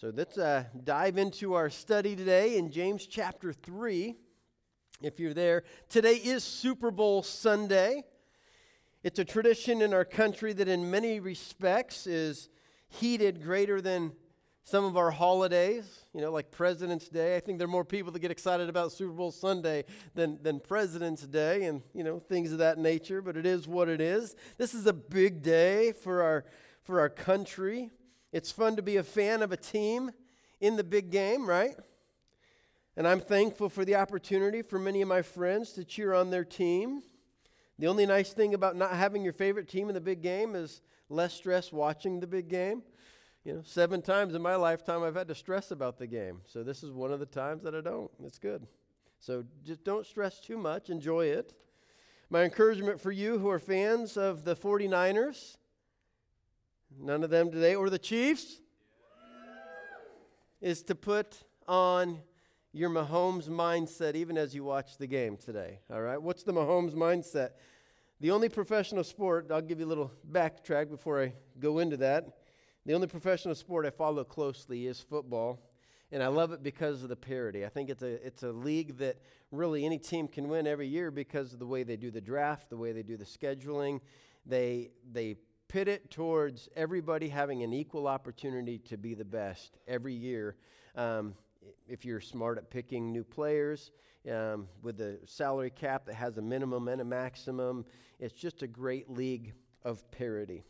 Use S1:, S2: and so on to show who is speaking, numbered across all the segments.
S1: So let's uh, dive into our study today in James chapter 3. If you're there, today is Super Bowl Sunday. It's a tradition in our country that, in many respects, is heated greater than some of our holidays, you know, like President's Day. I think there are more people that get excited about Super Bowl Sunday than, than President's Day and, you know, things of that nature, but it is what it is. This is a big day for our, for our country. It's fun to be a fan of a team in the big game, right? And I'm thankful for the opportunity for many of my friends to cheer on their team. The only nice thing about not having your favorite team in the big game is less stress watching the big game. You know, seven times in my lifetime I've had to stress about the game. So this is one of the times that I don't. It's good. So just don't stress too much, enjoy it. My encouragement for you who are fans of the 49ers None of them today. Or the Chiefs? Is to put on your Mahomes mindset even as you watch the game today. All right? What's the Mahomes mindset? The only professional sport, I'll give you a little backtrack before I go into that. The only professional sport I follow closely is football. And I love it because of the parity. I think it's a, it's a league that really any team can win every year because of the way they do the draft, the way they do the scheduling. They, they pit it towards everybody having an equal opportunity to be the best every year. Um, if you're smart at picking new players, um, with a salary cap that has a minimum and a maximum, it's just a great league of parity.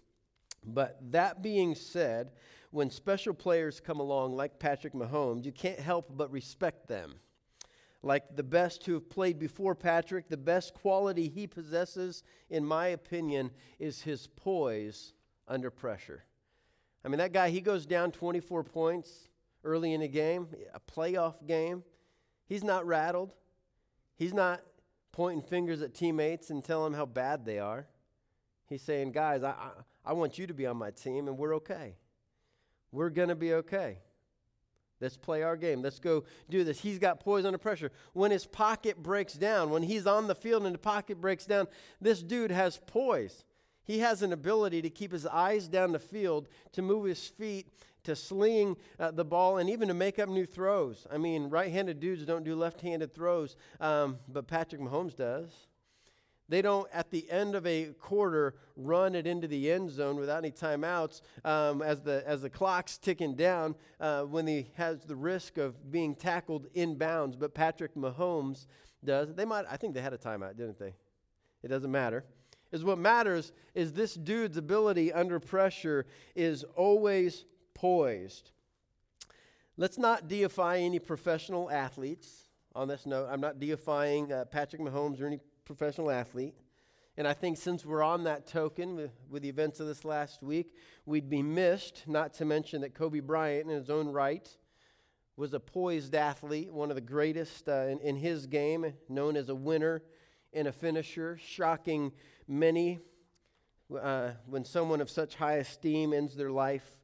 S1: But that being said, when special players come along like Patrick Mahomes, you can't help but respect them like the best who have played before Patrick, the best quality he possesses, in my opinion, is his poise under pressure. I mean, that guy, he goes down 24 points early in a game, a playoff game. He's not rattled. He's not pointing fingers at teammates and telling them how bad they are. He's saying, guys, I, I, I want you to be on my team, and we're okay. We're going to be okay. Let's play our game. Let's go do this. He's got poise under pressure. When his pocket breaks down, when he's on the field and the pocket breaks down, this dude has poise. He has an ability to keep his eyes down the field, to move his feet, to sling uh, the ball, and even to make up new throws. I mean, right handed dudes don't do left handed throws, um, but Patrick Mahomes does. They don't, at the end of a quarter, run it into the end zone without any timeouts um, as, the, as the clock's ticking down uh, when he has the risk of being tackled in bounds. But Patrick Mahomes does. They might, I think they had a timeout, didn't they? It doesn't matter. Is what matters is this dude's ability under pressure is always poised. Let's not deify any professional athletes on this note. I'm not deifying uh, Patrick Mahomes or any professional athlete. And I think since we're on that token with, with, the events of this last week, we'd be missed not to mention that Kobe Bryant, in his own right, was a poised athlete, one of the greatest uh, in, in his game, known as a winner and a finisher, shocking many uh, when someone of such high esteem ends their life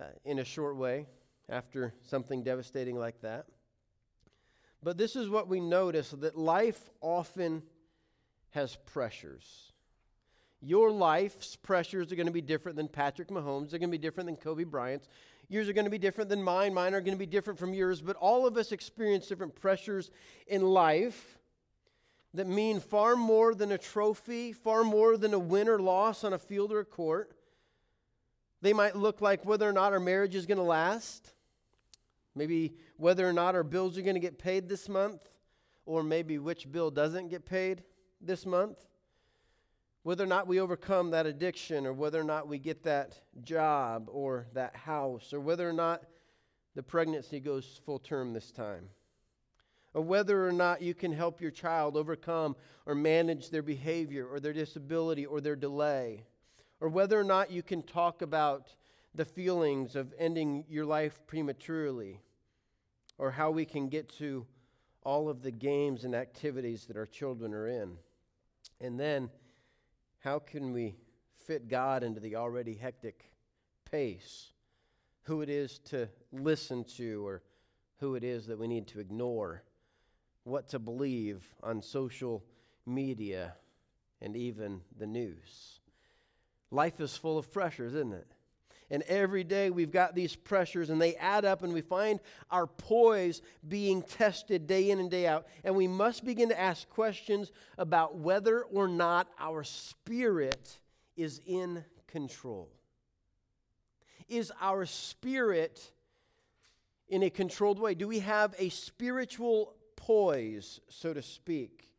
S1: uh, in a short way after something devastating like that. But this is what we notice that life often has pressures. Your life's pressures are going to be different than Patrick Mahomes. They're going to be different than Kobe Bryant's. Yours are going to be different than mine. Mine are going to be different from yours. But all of us experience different pressures in life that mean far more than a trophy, far more than a win or loss on a field or a court. They might look like whether or not our marriage is going to last, maybe whether or not our bills are going to get paid this month, or maybe which bill doesn't get paid this month, whether or not we overcome that addiction, or whether or not we get that job or that house, or whether or not the pregnancy goes full term this time, or whether or not you can help your child overcome or manage their behavior or their disability or their delay, or whether or not you can talk about the feelings of ending your life prematurely, or how we can get to all of the games and activities that our children are in. And then, how can we fit God into the already hectic pace? Who it is to listen to, or who it is that we need to ignore? What to believe on social media and even the news? Life is full of pressures, isn't it? And every day we've got these pressures and they add up and we find our poise being tested day in and day out. And we must begin to ask questions about whether or not our spirit is in control. Is our spirit in a controlled way? Do we have a spiritual poise, so to speak?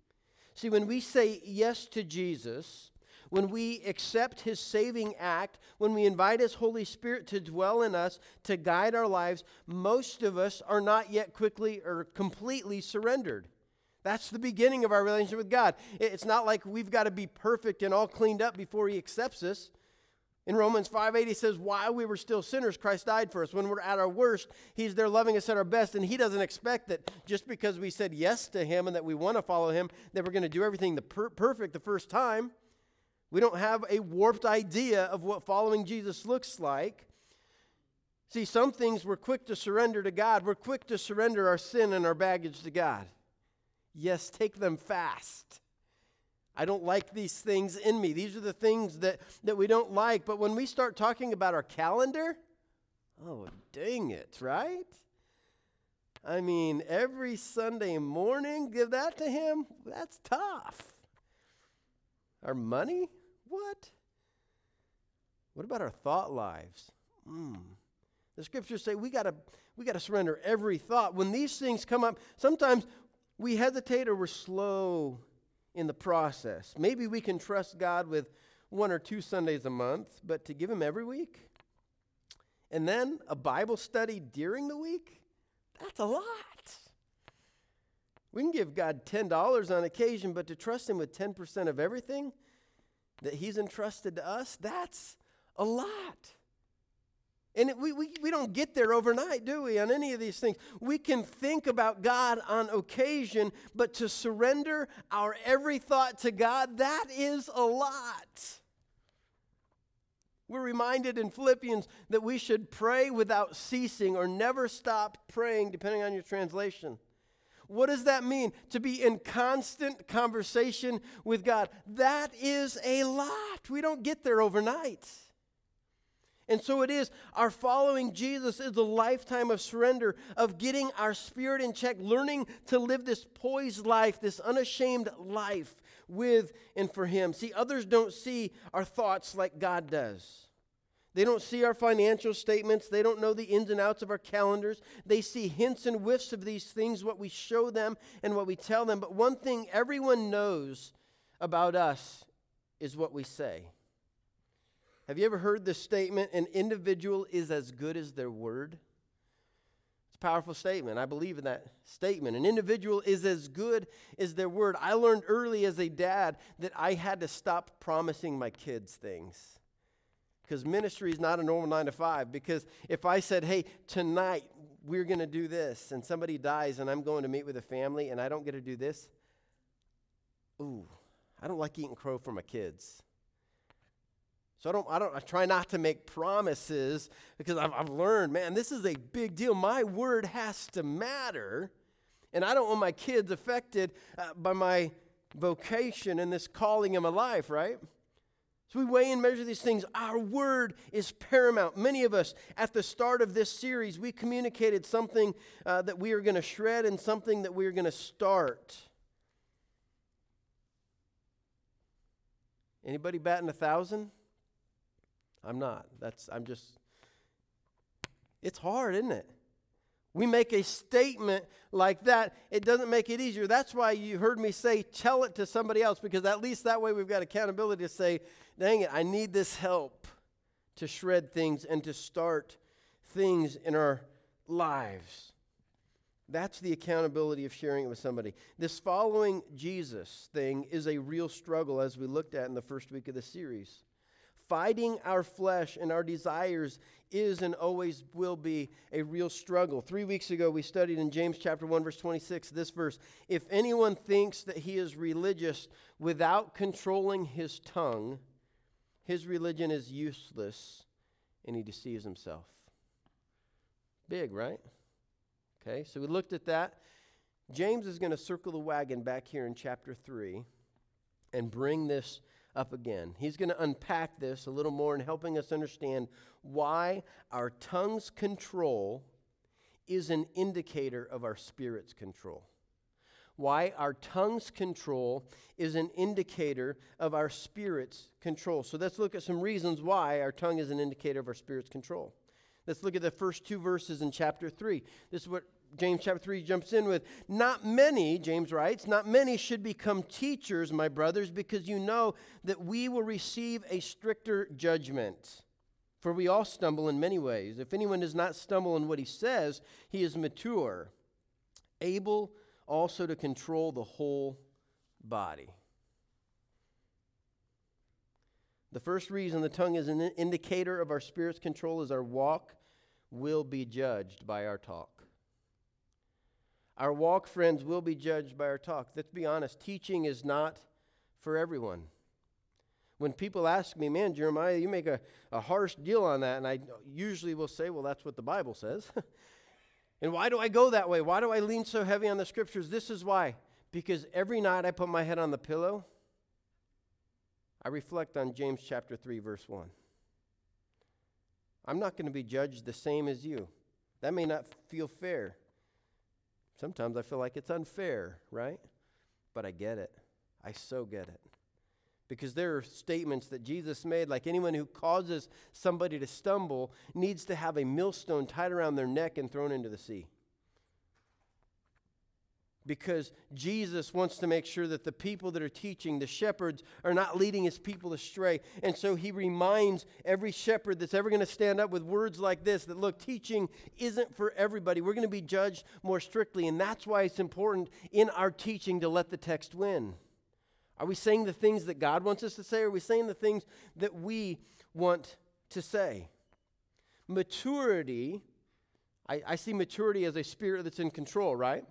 S1: See, when we say yes to Jesus, when we accept his saving act, when we invite his Holy Spirit to dwell in us, to guide our lives, most of us are not yet quickly or completely surrendered. That's the beginning of our relationship with God. It's not like we've got to be perfect and all cleaned up before he accepts us. In Romans 5:8 he says while we were still sinners Christ died for us. When we're at our worst, he's there loving us at our best and he doesn't expect that just because we said yes to him and that we want to follow him that we're going to do everything the per- perfect the first time. We don't have a warped idea of what following Jesus looks like. See, some things we're quick to surrender to God. We're quick to surrender our sin and our baggage to God. Yes, take them fast. I don't like these things in me. These are the things that, that we don't like. But when we start talking about our calendar, oh, dang it, right? I mean, every Sunday morning, give that to him? That's tough. Our money? What? What about our thought lives? Mm. The scriptures say we gotta we gotta surrender every thought. When these things come up, sometimes we hesitate or we're slow in the process. Maybe we can trust God with one or two Sundays a month, but to give Him every week, and then a Bible study during the week, that's a lot. We can give God $10 on occasion, but to trust Him with 10% of everything, that He's entrusted to us, that's a lot. And we, we, we don't get there overnight, do we, on any of these things? We can think about God on occasion, but to surrender our every thought to God, that is a lot. We're reminded in Philippians that we should pray without ceasing or never stop praying, depending on your translation. What does that mean? To be in constant conversation with God. That is a lot. We don't get there overnight. And so it is, our following Jesus is a lifetime of surrender, of getting our spirit in check, learning to live this poised life, this unashamed life with and for Him. See, others don't see our thoughts like God does. They don't see our financial statements. They don't know the ins and outs of our calendars. They see hints and whiffs of these things, what we show them and what we tell them. But one thing everyone knows about us is what we say. Have you ever heard this statement? An individual is as good as their word. It's a powerful statement. I believe in that statement. An individual is as good as their word. I learned early as a dad that I had to stop promising my kids things because ministry is not a normal nine to five. Because if I said, hey, tonight we're going to do this, and somebody dies and I'm going to meet with a family and I don't get to do this, ooh, I don't like eating crow for my kids. So I don't, I don't, I try not to make promises because I've, I've learned, man, this is a big deal. My word has to matter. And I don't want my kids affected uh, by my vocation and this calling in my life, right? So we weigh and measure these things. Our word is paramount. Many of us, at the start of this series, we communicated something uh, that we are going to shred and something that we are going to start. Anybody batting a thousand? I'm not. That's I'm just. It's hard, isn't it? We make a statement like that, it doesn't make it easier. That's why you heard me say, tell it to somebody else, because at least that way we've got accountability to say, dang it, I need this help to shred things and to start things in our lives. That's the accountability of sharing it with somebody. This following Jesus thing is a real struggle, as we looked at in the first week of the series. Fighting our flesh and our desires is and always will be a real struggle. Three weeks ago, we studied in James chapter 1, verse 26, this verse If anyone thinks that he is religious without controlling his tongue, his religion is useless and he deceives himself. Big, right? Okay, so we looked at that. James is going to circle the wagon back here in chapter 3 and bring this up again. He's going to unpack this a little more and helping us understand why our tongue's control is an indicator of our spirit's control. Why our tongue's control is an indicator of our spirit's control. So let's look at some reasons why our tongue is an indicator of our spirit's control. Let's look at the first two verses in chapter 3. This is what James chapter 3 jumps in with. Not many, James writes, not many should become teachers, my brothers, because you know that we will receive a stricter judgment. For we all stumble in many ways. If anyone does not stumble in what he says, he is mature, able also to control the whole body. The first reason the tongue is an indicator of our spirit's control is our walk will be judged by our talk. Our walk, friends, will be judged by our talk. Let's be honest, teaching is not for everyone. When people ask me, man, Jeremiah, you make a, a harsh deal on that, and I usually will say, well, that's what the Bible says. and why do I go that way? Why do I lean so heavy on the scriptures? This is why. Because every night I put my head on the pillow, I reflect on James chapter 3, verse 1. I'm not going to be judged the same as you. That may not feel fair. Sometimes I feel like it's unfair, right? But I get it. I so get it because there are statements that Jesus made, like anyone who causes somebody to stumble needs to have a millstone tied around their neck and thrown into the sea. Because Jesus wants to make sure that the people that are teaching, the shepherds, are not leading his people astray. And so he reminds every shepherd that's ever going to stand up with words like this that, look, teaching isn't for everybody. We're going to be judged more strictly. And that's why it's important in our teaching to let the text win. Are we saying the things that God wants us to say? Are we saying the things that we want to say? Maturity, I, I see maturity as a spirit that's in control, right?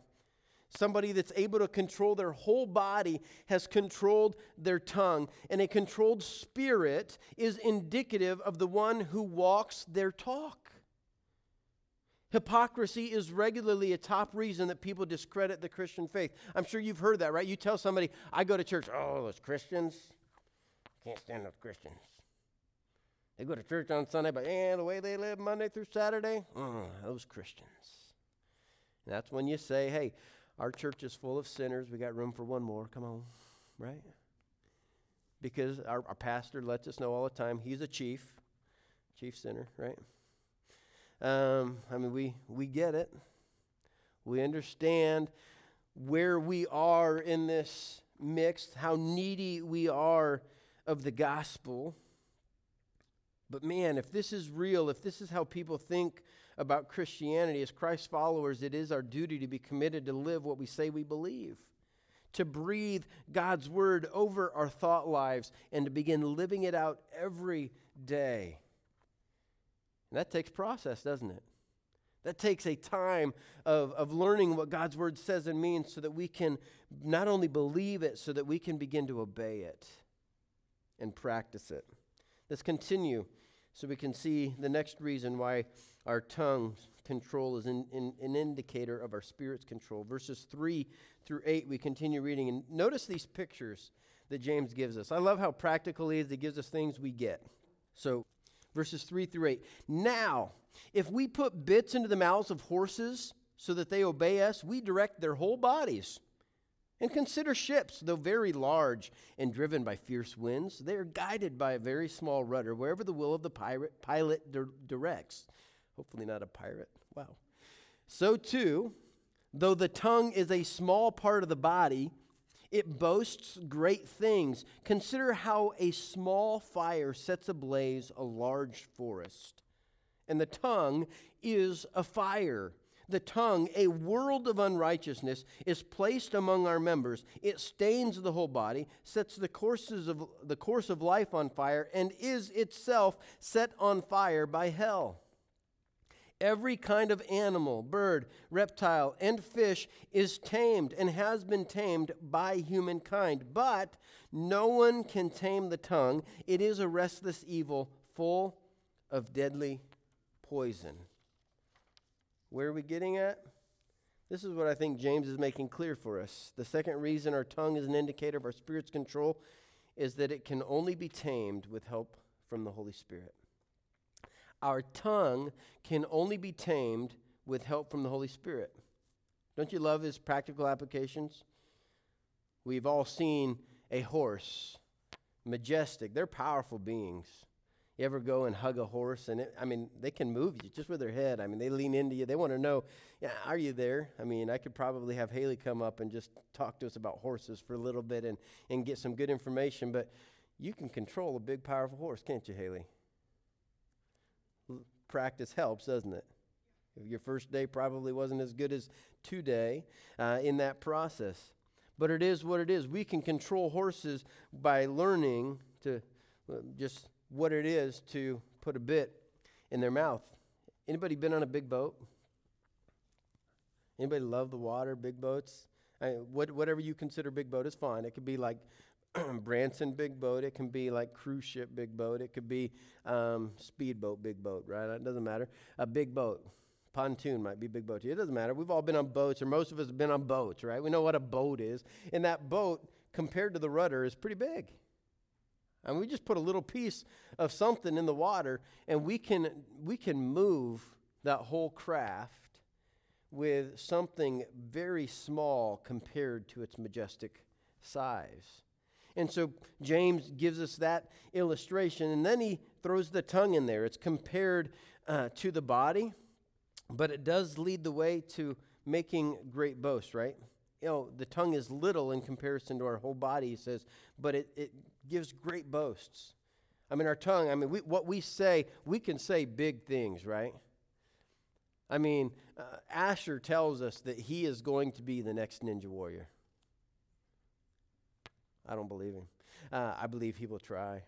S1: Somebody that's able to control their whole body has controlled their tongue. And a controlled spirit is indicative of the one who walks their talk. Hypocrisy is regularly a top reason that people discredit the Christian faith. I'm sure you've heard that, right? You tell somebody, I go to church, oh, those Christians, can't stand those Christians. They go to church on Sunday, but yeah, the way they live Monday through Saturday, oh, those Christians. And that's when you say, hey, our church is full of sinners. We got room for one more. Come on, right? Because our, our pastor lets us know all the time he's a chief, chief sinner, right? Um, I mean, we, we get it. We understand where we are in this mix, how needy we are of the gospel. But man, if this is real, if this is how people think about Christianity as Christ followers, it is our duty to be committed to live what we say we believe, to breathe God's word over our thought lives, and to begin living it out every day. And that takes process, doesn't it? That takes a time of, of learning what God's word says and means so that we can not only believe it, so that we can begin to obey it and practice it. Let's continue so we can see the next reason why our tongue control is in, in, an indicator of our spirit's control. Verses 3 through 8, we continue reading. And notice these pictures that James gives us. I love how practical he is. He gives us things we get. So, verses 3 through 8. Now, if we put bits into the mouths of horses so that they obey us, we direct their whole bodies. And consider ships, though very large and driven by fierce winds, they are guided by a very small rudder wherever the will of the pirate, pilot di- directs. Hopefully, not a pirate. Wow. So, too, though the tongue is a small part of the body, it boasts great things. Consider how a small fire sets ablaze a large forest. And the tongue is a fire. The tongue, a world of unrighteousness, is placed among our members. It stains the whole body, sets the courses of the course of life on fire, and is itself set on fire by hell. Every kind of animal, bird, reptile, and fish is tamed and has been tamed by humankind. But no one can tame the tongue. It is a restless evil full of deadly poison. Where are we getting at? This is what I think James is making clear for us. The second reason our tongue is an indicator of our spirit's control is that it can only be tamed with help from the Holy Spirit. Our tongue can only be tamed with help from the Holy Spirit. Don't you love his practical applications? We've all seen a horse, majestic. They're powerful beings. You ever go and hug a horse and it, I mean, they can move you just with their head. I mean, they lean into you. They want to know, yeah, are you there? I mean, I could probably have Haley come up and just talk to us about horses for a little bit and, and get some good information, but you can control a big, powerful horse, can't you, Haley? Practice helps, doesn't it? Your first day probably wasn't as good as today uh, in that process. But it is what it is. We can control horses by learning to just what it is to put a bit in their mouth. Anybody been on a big boat? Anybody love the water, big boats? I, what, whatever you consider big boat is fine. It could be like Branson big boat. It can be like cruise ship big boat. It could be um, speedboat big boat, right? It doesn't matter. A big boat. Pontoon might be big boat. It doesn't matter. We've all been on boats, or most of us have been on boats, right? We know what a boat is. And that boat, compared to the rudder, is pretty big. And we just put a little piece of something in the water, and we can we can move that whole craft with something very small compared to its majestic size. And so James gives us that illustration, and then he throws the tongue in there. It's compared uh, to the body, but it does lead the way to making great boast, right? You know, the tongue is little in comparison to our whole body, he says, but it, it gives great boasts. I mean, our tongue, I mean, we, what we say, we can say big things, right? I mean, uh, Asher tells us that he is going to be the next ninja warrior. I don't believe him. Uh, I believe he will try.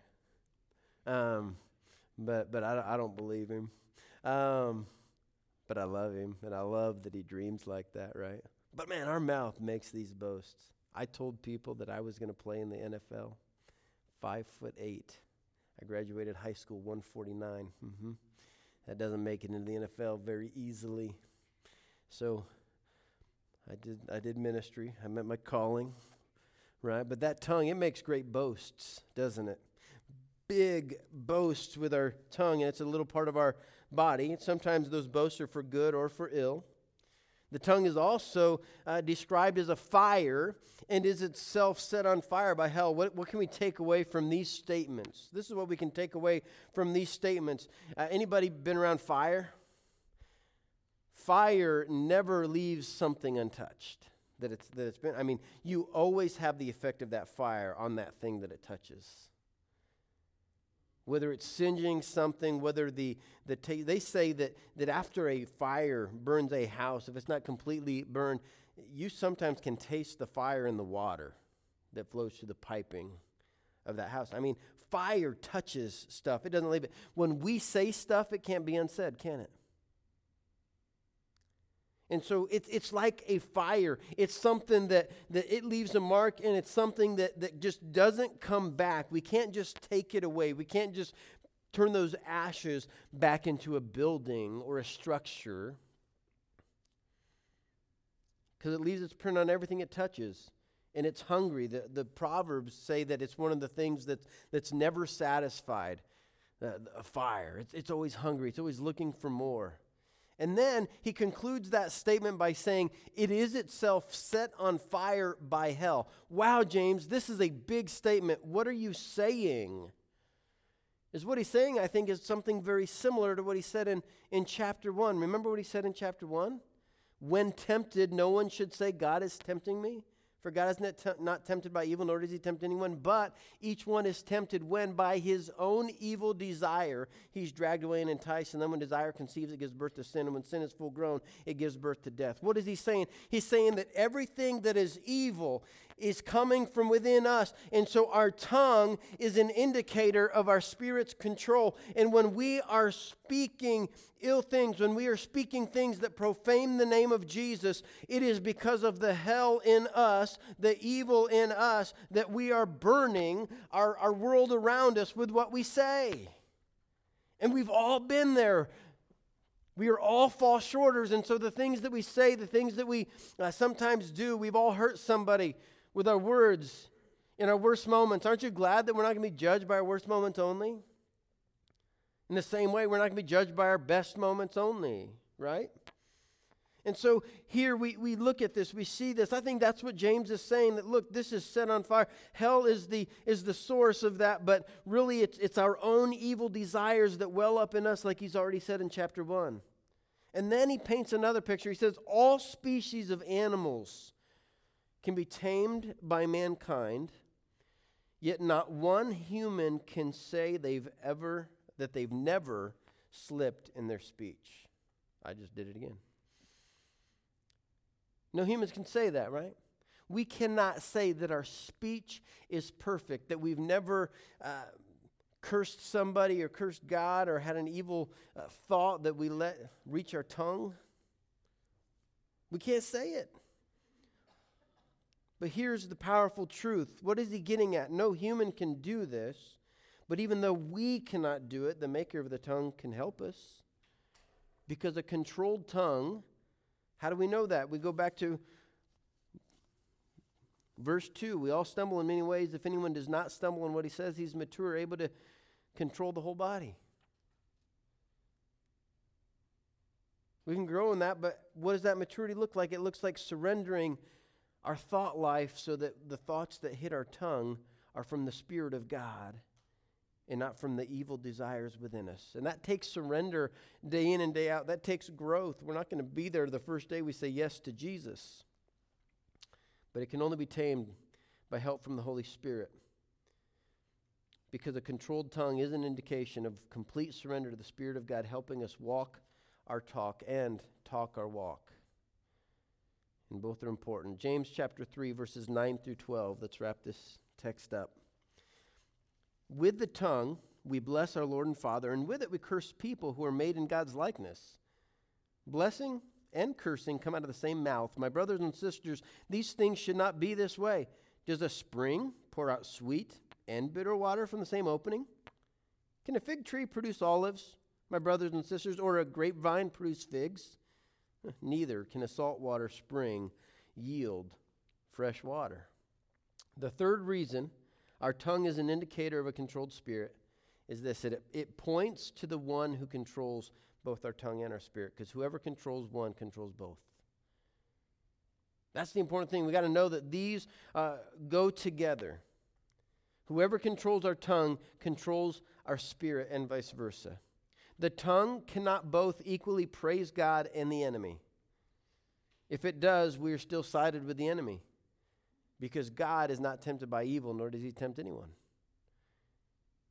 S1: Um, but but I, I don't believe him. Um, but I love him, and I love that he dreams like that, right? But man, our mouth makes these boasts. I told people that I was going to play in the NFL. Five foot eight. I graduated high school 149. Mm-hmm. That doesn't make it into the NFL very easily. So I did I did ministry. I met my calling right? But that tongue, it makes great boasts, doesn't it? Big boasts with our tongue, and it's a little part of our body. Sometimes those boasts are for good or for ill. The tongue is also uh, described as a fire and is itself set on fire by hell. What, what can we take away from these statements? This is what we can take away from these statements. Uh, anybody been around fire? Fire never leaves something untouched that it's, that it's been. I mean, you always have the effect of that fire on that thing that it touches. Whether it's singeing something, whether the, the ta- they say that, that after a fire burns a house, if it's not completely burned, you sometimes can taste the fire in the water that flows through the piping of that house. I mean, fire touches stuff, it doesn't leave it. When we say stuff, it can't be unsaid, can it? And so it's, it's like a fire. It's something that, that it leaves a mark and it's something that, that just doesn't come back. We can't just take it away. We can't just turn those ashes back into a building or a structure because it leaves its print on everything it touches. And it's hungry. The, the Proverbs say that it's one of the things that's, that's never satisfied. Uh, a fire. It's, it's always hungry. It's always looking for more. And then he concludes that statement by saying, It is itself set on fire by hell. Wow, James, this is a big statement. What are you saying? Is what he's saying, I think, is something very similar to what he said in, in chapter 1. Remember what he said in chapter 1? When tempted, no one should say, God is tempting me. For God is not, not tempted by evil, nor does he tempt anyone, but each one is tempted when by his own evil desire he's dragged away and enticed. And then when desire conceives, it gives birth to sin. And when sin is full grown, it gives birth to death. What is he saying? He's saying that everything that is evil is coming from within us. And so our tongue is an indicator of our spirit's control. And when we are speaking ill things, when we are speaking things that profane the name of Jesus, it is because of the hell in us, the evil in us, that we are burning our, our world around us with what we say. And we've all been there. We are all fall shorters. And so the things that we say, the things that we uh, sometimes do, we've all hurt somebody with our words. in our worst moments, aren't you glad that we're not going to be judged by our worst moments only? In the same way, we're not going to be judged by our best moments only, right? And so here we, we look at this, we see this. I think that's what James is saying that look, this is set on fire. Hell is the, is the source of that, but really it's, it's our own evil desires that well up in us, like he's already said in chapter 1. And then he paints another picture. He says, All species of animals can be tamed by mankind, yet not one human can say they've ever, that they've never slipped in their speech. I just did it again. No humans can say that, right? We cannot say that our speech is perfect, that we've never uh, cursed somebody or cursed God or had an evil uh, thought that we let reach our tongue. We can't say it. But here's the powerful truth. What is he getting at? No human can do this, but even though we cannot do it, the maker of the tongue can help us. Because a controlled tongue how do we know that? We go back to verse 2. We all stumble in many ways. If anyone does not stumble in what he says, he's mature, able to control the whole body. We can grow in that, but what does that maturity look like? It looks like surrendering our thought life so that the thoughts that hit our tongue are from the Spirit of God and not from the evil desires within us. And that takes surrender day in and day out. That takes growth. We're not going to be there the first day we say yes to Jesus. But it can only be tamed by help from the Holy Spirit. Because a controlled tongue is an indication of complete surrender to the Spirit of God, helping us walk our talk and talk our walk. And both are important. James chapter 3, verses 9 through 12. Let's wrap this text up. With the tongue, we bless our Lord and Father, and with it we curse people who are made in God's likeness. Blessing and cursing come out of the same mouth. My brothers and sisters, these things should not be this way. Does a spring pour out sweet and bitter water from the same opening? Can a fig tree produce olives, my brothers and sisters, or a grapevine produce figs? Neither can a saltwater spring yield fresh water. The third reason our tongue is an indicator of a controlled spirit, is this it, it points to the one who controls both our tongue and our spirit, because whoever controls one controls both. That's the important thing. We got to know that these uh, go together. Whoever controls our tongue controls our spirit, and vice versa. The tongue cannot both equally praise God and the enemy. If it does, we are still sided with the enemy because God is not tempted by evil, nor does he tempt anyone.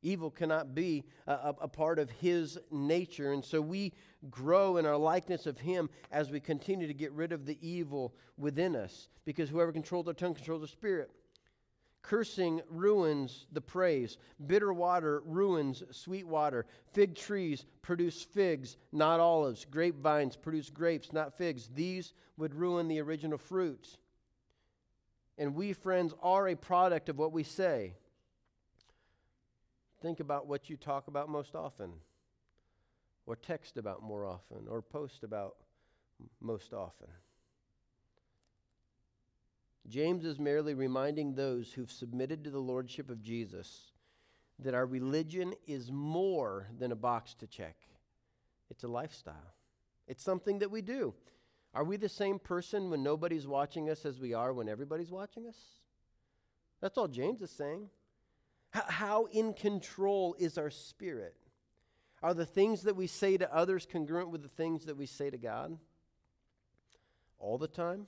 S1: Evil cannot be a, a, a, part of his nature. And so we grow in our likeness of him as we continue to get rid of the evil within us. Because whoever controls our tongue controls our spirit. Cursing ruins the praise. Bitter water ruins sweet water. Fig trees produce figs, not olives. Grapevines produce grapes, not figs. These would ruin the original fruit. And we, friends, are a product of what we say. Think about what you talk about most often, or text about more often, or post about most often. James is merely reminding those who've submitted to the lordship of Jesus that our religion is more than a box to check. It's a lifestyle. It's something that we do. Are we the same person when nobody's watching us as we are when everybody's watching us? That's all James is saying. How, in control is our spirit? Are the things that we say to others congruent with the things that we say to God? All the time?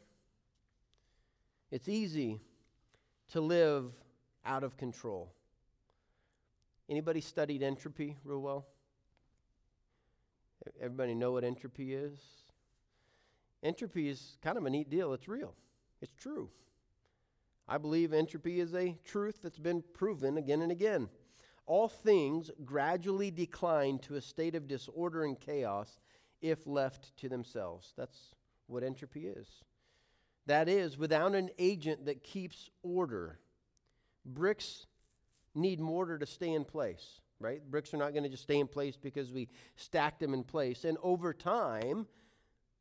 S1: It's easy to live out of control. Anybody studied entropy real well? Everybody know what entropy is? Entropy is kind of a neat deal. It's real, it's true. I believe entropy is a truth that's been proven again and again. All things gradually decline to a state of disorder and chaos if left to themselves. That's what entropy is. That is, without an agent that keeps order, bricks need mortar to stay in place, right? Bricks are not going to just stay in place because we stacked them in place. And over time,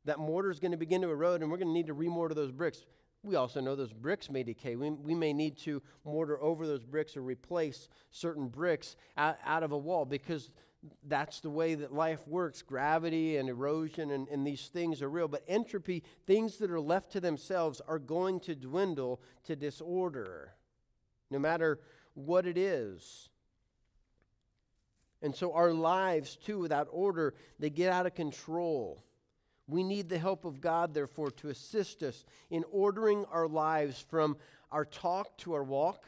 S1: that mortar is going to begin to erode and we're going to need to remortar those bricks. We also know those bricks may decay. We, we may need to mortar over those bricks or replace certain bricks out, out of a wall because that's the way that life works. Gravity and erosion and, and these things are real. But entropy, things that are left to themselves, are going to dwindle to disorder, no matter what it is. And so our lives, too, without order, they get out of control. We need the help of God, therefore, to assist us in ordering our lives from our talk to our walk.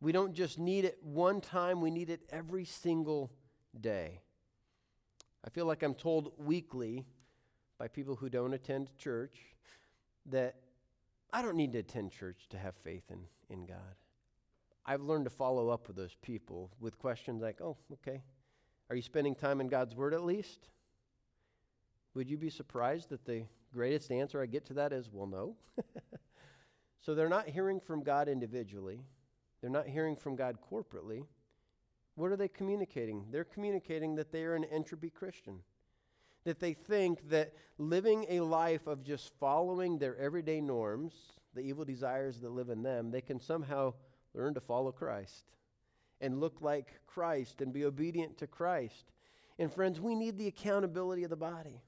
S1: We don't just need it one time, we need it every single day. I feel like I'm told weekly by people who don't attend church that I don't need to attend church to have faith in, in God. I've learned to follow up with those people with questions like, oh, okay, are you spending time in God's Word at least? Would you be surprised that the greatest answer I get to that is, well, no? so they're not hearing from God individually, they're not hearing from God corporately. What are they communicating? They're communicating that they are an entropy Christian. That they think that living a life of just following their everyday norms, the evil desires that live in them, they can somehow learn to follow Christ and look like Christ and be obedient to Christ. And friends, we need the accountability of the body.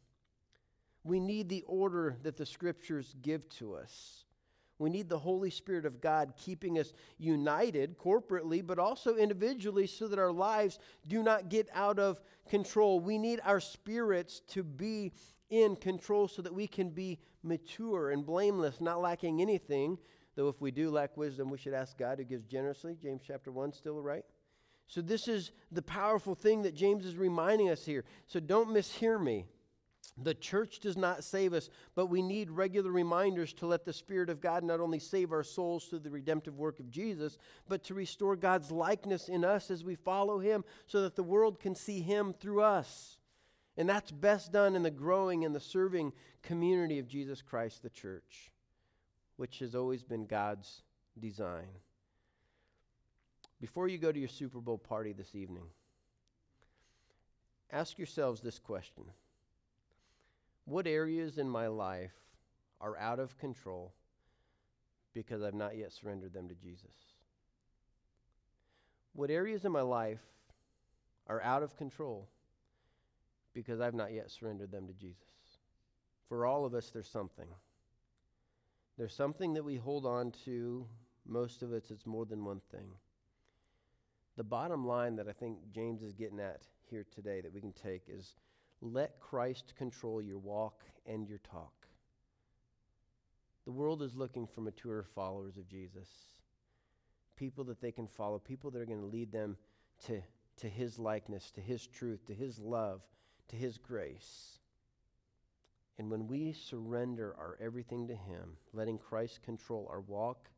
S1: We need the order that the scriptures give to us. We need the Holy Spirit of God keeping us united corporately, but also individually, so that our lives do not get out of control. We need our spirits to be in control so that we can be mature and blameless, not lacking anything. Though if we do lack wisdom, we should ask God who gives generously. James chapter 1, still right? So, this is the powerful thing that James is reminding us here. So, don't mishear me. The church does not save us, but we need regular reminders to let the Spirit of God not only save our souls through the redemptive work of Jesus, but to restore God's likeness in us as we follow Him so that the world can see Him through us. And that's best done in the growing and the serving community of Jesus Christ, the church, which has always been God's design. Before you go to your Super Bowl party this evening, ask yourselves this question. What areas in my life are out of control because I've not yet surrendered them to Jesus? What areas in my life are out of control because I've not yet surrendered them to Jesus? For all of us, there's something. There's something that we hold on to. Most of us, it's more than one thing. The bottom line that I think James is getting at here today that we can take is let Christ control your walk and your talk. The world is looking for mature followers of Jesus, people that they can follow, people that are going to lead them to, to His likeness, to His truth, to His love, to His grace. And when we surrender our everything to Him, letting Christ control our walk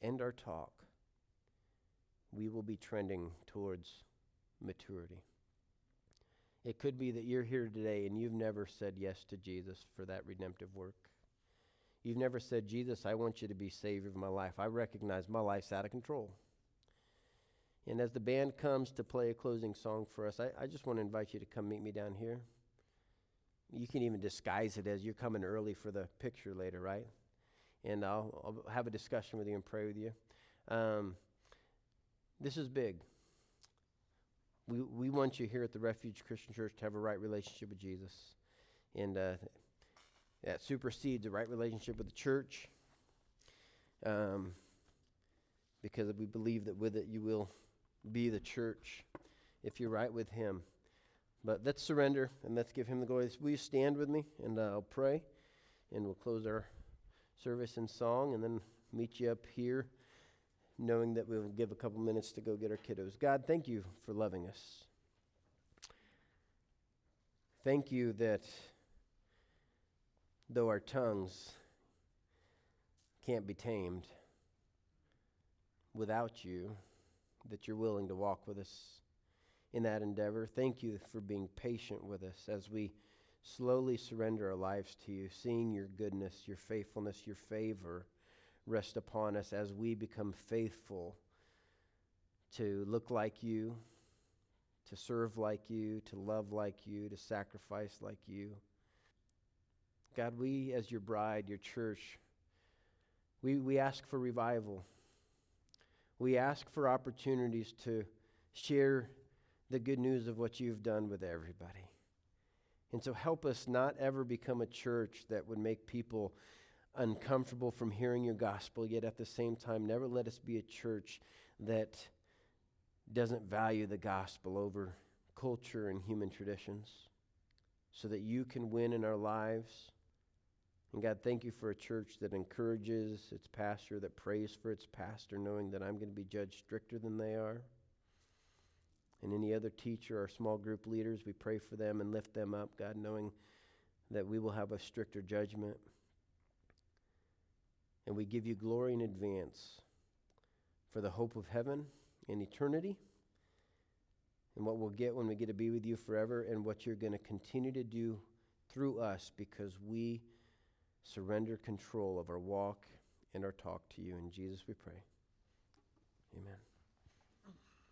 S1: and our talk, we will be trending towards maturity. It could be that you're here today and you've never said yes to Jesus for that redemptive work. You've never said, Jesus, I want you to be Savior of my life. I recognize my life's out of control. And as the band comes to play a closing song for us, I, I just want to invite you to come meet me down here. You can even disguise it as you're coming early for the picture later, right? And I'll, I'll have a discussion with you and pray with you. Um, this is big. We, we want you here at the Refuge Christian Church to have a right relationship with Jesus. And uh, that supersedes a right relationship with the church. Um, because we believe that with it you will be the church if you're right with Him. But let's surrender and let's give Him the glory. Will you stand with me and uh, I'll pray and we'll close our service in song and then meet you up here knowing that we'll give a couple minutes to go get our kiddos. God, thank you for loving us. Thank you that though our tongues can't be tamed without you, that you're willing to walk with us in that endeavor. Thank you for being patient with us as we slowly surrender our lives to you, seeing your goodness, your faithfulness, your favor rest upon us as we become faithful to look like you, to serve like you, to love like you, to sacrifice like you. God, we, as your bride, your church, We, we ask for revival. We ask for opportunities to share the good news of what you've done with everybody. And so help us not ever become a church that would make people uncomfortable from hearing your gospel, yet at the same time, never let us be a church that doesn't value the gospel over culture and human traditions so that you can win in our lives. And God, thank you for a church that encourages its pastor, that prays for its pastor, knowing that I'm going to be judged stricter than they are. And any other teacher or small group leaders, we pray for them and lift them up, God, knowing that we will have a stricter judgment. And we give you glory in advance for the hope of heaven and eternity and what we'll get when we get to be with you forever and what you're going to continue to do through us because we surrender control of our walk and our talk to you. In Jesus we pray. Amen.